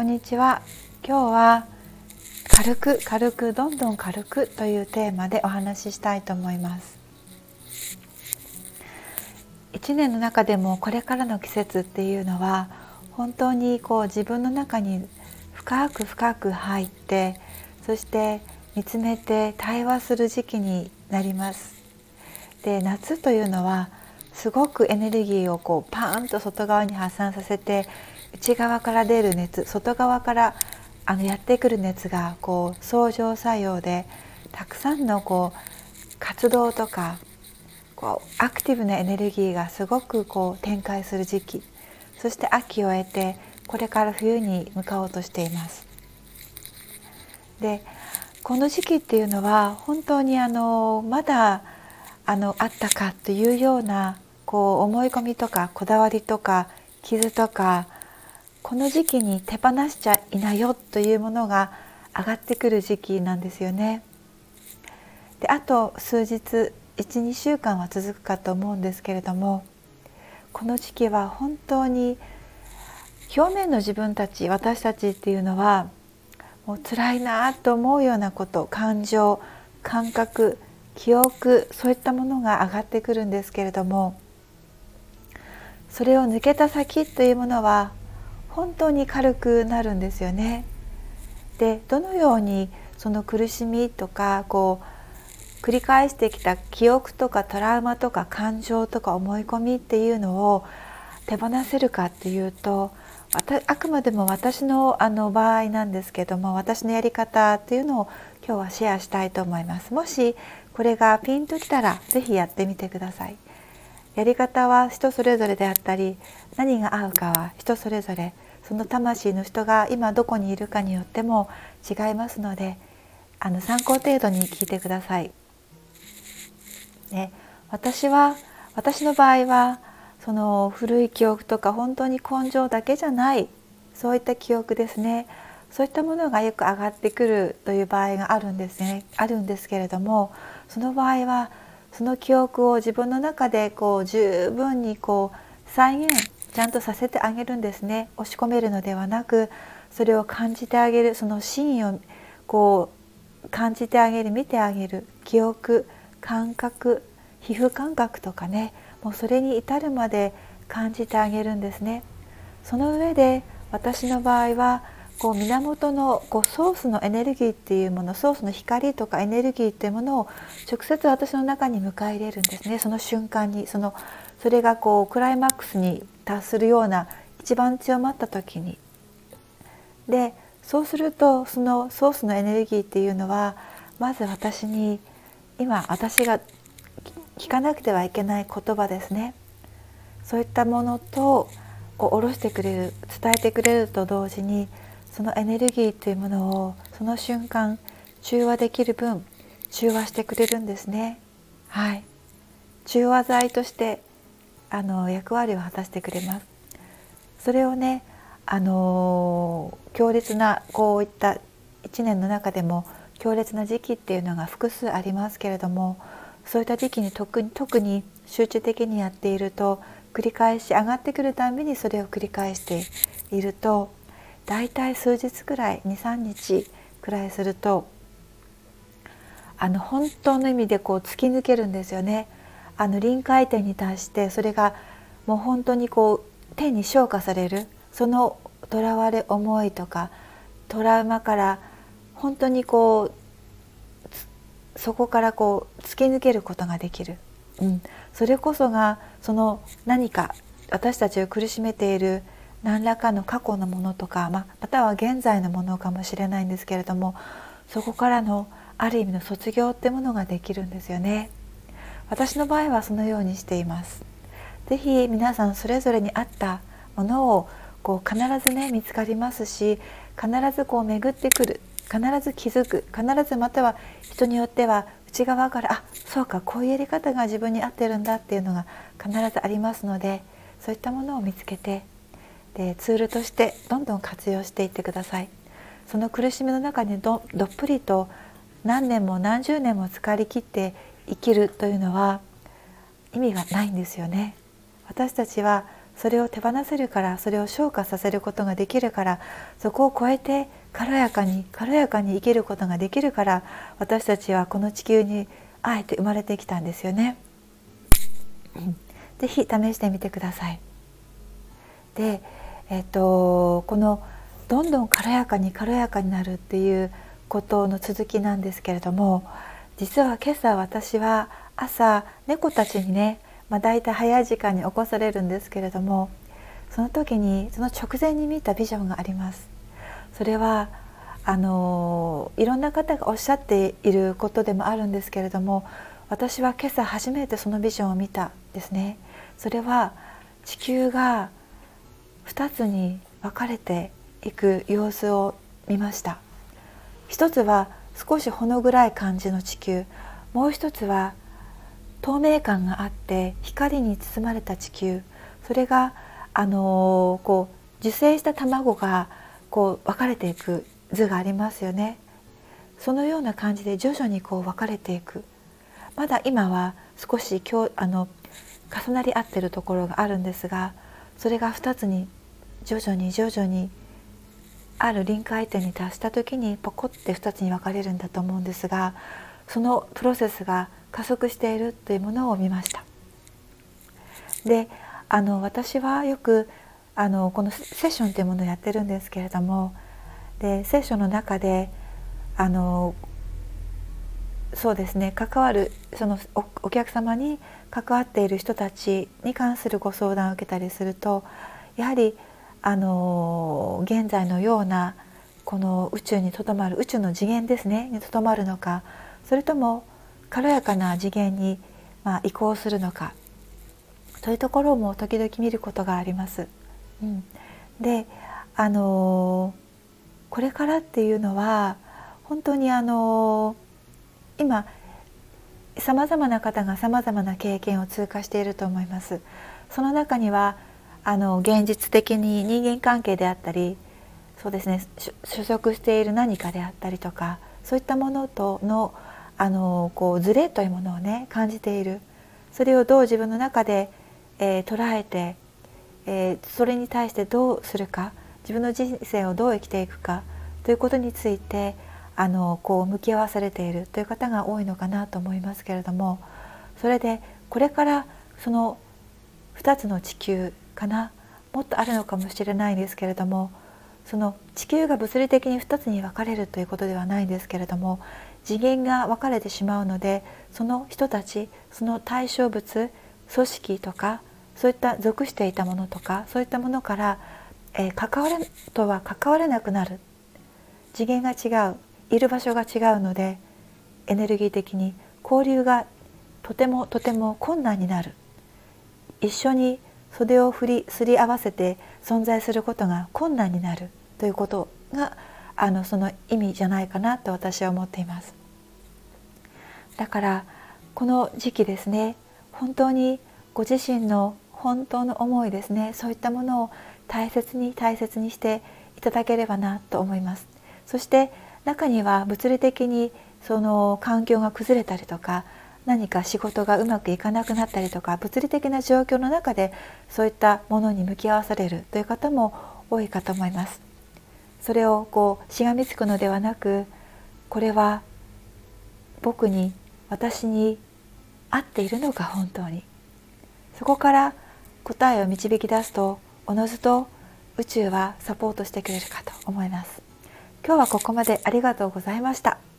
こんにちは。今日は軽く軽くどんどん軽くというテーマでお話ししたいと思います。一年の中でもこれからの季節っていうのは本当にこう自分の中に深く深く入ってそして見つめて対話する時期になります。で夏というのはすごくエネルギーをこうパーンと外側に発散させて内側から出る熱外側からあのやってくる熱がこう相乗作用でたくさんのこう活動とかこうアクティブなエネルギーがすごくこう展開する時期そして秋を得てこれから冬に向かおうとしています。でこの時期っていうのは本当にあのまだあのあったかというようなこう思い込みとかこだわりとか傷とかこの時期に手放しちゃいなよというものが上がってくる時期なんですよね。であと数日12週間は続くかと思うんですけれどもこの時期は本当に表面の自分たち私たちっていうのはもう辛いなと思うようなこと感情感覚記憶そういったものが上がってくるんですけれどもそれを抜けた先というものは本当に軽くなるんですよね。でどのようにその苦しみとかこう繰り返してきた記憶とかトラウマとか感情とか思い込みっていうのを手放せるかっていうとあくまでも私のあの場合なんですけども私のやり方っていうのを今日はシェアしたいと思いますもしこれがピンときたら是非やってみてくださいやり方は人それぞれであったり何が合うかは人それぞれその魂の人が今どこにいるかによっても違いますのであの参考程度に聞いてください。ね、私は私の場合はその古い記憶とか本当に根性だけじゃないそういった記憶ですねそういったものがよく上がってくるという場合があるんですねあるんですけれどもその場合はその記憶を自分の中でこう十分にこう再現ちゃんとさせてあげるんですね押し込めるのではなくそれを感じてあげるその真意をこう感じてあげる見てあげる記憶感覚皮膚感覚とかねもうそれに至るまで感じてあげるんですね。その上で私の場合はこう源のこうソースのエネルギーっていうものソースの光とかエネルギーっていうものを直接私の中に迎え入れるんですね。その瞬間にそのそれがこうクライマックスに達するような一番強まった時に。でそうするとそのソースのエネルギーっていうのはまず私に今私が聞かなくてはいけない言葉ですね。そういったものとを下ろしてくれる伝えてくれると同時にそのエネルギーというものをその瞬間中和できる分中和してくれるんですね。はい。中和剤としてあの役割を果たしてくれます。それをねあの強烈なこういった1年の中でも強烈な時期っていうのが複数ありますけれどもそういった時期に特に特に集中的にやっていると繰り返し上がってくるたびにそれを繰り返していると大体数日くらい23日くらいするとあの本当の意味でこう突き抜けるんですよね。あの臨界点に達してそれがもう本当にこう天に昇華される。そのとらわれ思いとかトラウマから本当にこうそこからこう突き抜けることができる、うん、それこそがその何か私たちを苦しめている何らかの過去のものとか、ままたは現在のものかもしれないんですけれどもそこからのある意味の卒業ってものができるんですよね。私の場合はそのようにしています。ぜひ皆さんそれぞれに合ったものをこう必ずね見つかりますし必ずこう巡ってくる必ず気づく必ずまたは人によっては内側からあそうかこういうやり方が自分に合ってるんだっていうのが必ずありますのでそういったものを見つけてでツールとしてどんどん活用していってください。その苦しみの中にどどっぷりと何年も何十年も浸かりきって生きるというのは意味がないんですよね私たちはそれを手放せるからそれを消化させることができるからそこを超えて軽やかに軽やかに生きることができるから私たちはこの地球にあえて生まれてきたんですよね。ぜひ試してみてください。で、えっと、このどんどん軽やかに軽やかになるっていうことの続きなんですけれども実は今朝私は朝猫たちにね、まあ、大体早い時間に起こされるんですけれどもその時にその直前に見たビジョンがあります。それはあのいろんな方がおっしゃっていることでもあるんですけれども私は今朝初めてそのビジョンを見たですね。それは地球が2つに分かれていく様子を見ました。一つは少しほの暗い感じの地球。もう一つは透明感があって光に包まれた地球。それがあのー、こう受精した卵がこう分かれていく図がありますよね。そのような感じで徐々にこう分かれていく。まだ今は少し今日あの重なり合ってるところがあるんですがそれが2つに徐々に徐々にある臨界点に達した時にポコって2つに分かれるんだと思うんですがそのプロセスが加速しているというものを見ました。であの私はよくあのこのセッションというものをやってるんですけれどもでセッションの中であのそうですね関わるそのお客様に関わっている人たちに関するご相談を受けたりするとやはりあの現在のようなこの宇宙にとどまる宇宙の次元ですねにとどまるのかそれとも軽やかな次元に、まあ、移行するのかというところも時々見ることがあります。うん、であのこれからっていうのは本当にあの今さまざまな方がさまざまな経験を通過していると思います。その中にはあの現実的に人間関係であったりそうですね所属している何かであったりとかそういったものとのあのこうズレというものをね感じている。それをどう自分の中で、えー、捉えて、えー、それに対してどうするか自分の人生をどう生きていくかということについてあのこう向き合わされているという方が多いのかなと思いますけれどもそれでこれからその2つの地球かな？もっとあるのかもしれないですけれどもその地球が物理的に2つに分かれるということではないんですけれども次元が分かれてしまうのでその人たちその対象物組織とかそういった属していたものとかそういったものから、えー、関われとは関われなくなる。次元が違ういる場所が違うのでエネルギー的に交流がとてもとても困難になる。一緒に袖を振りすり合わせて存在することが困難になるということがあのその意味じゃないかなと私は思っています。だからこの時期ですね本当にご自身の本当の思いですねそういったものを大切に大切にしていただければなと思います。そして中には物理的にその環境が崩れたりとか何か仕事がうまくいかなくなったりとか物理的な状況の中でそういったものに向き合わされるという方も多いかと思います。それをこうしがみつくのではなくこれは僕に私に合っているのか本当に。そこから答えを導き出すとおのずと宇宙はサポートしてくれるかと思います。今日はここまでありがとうございました。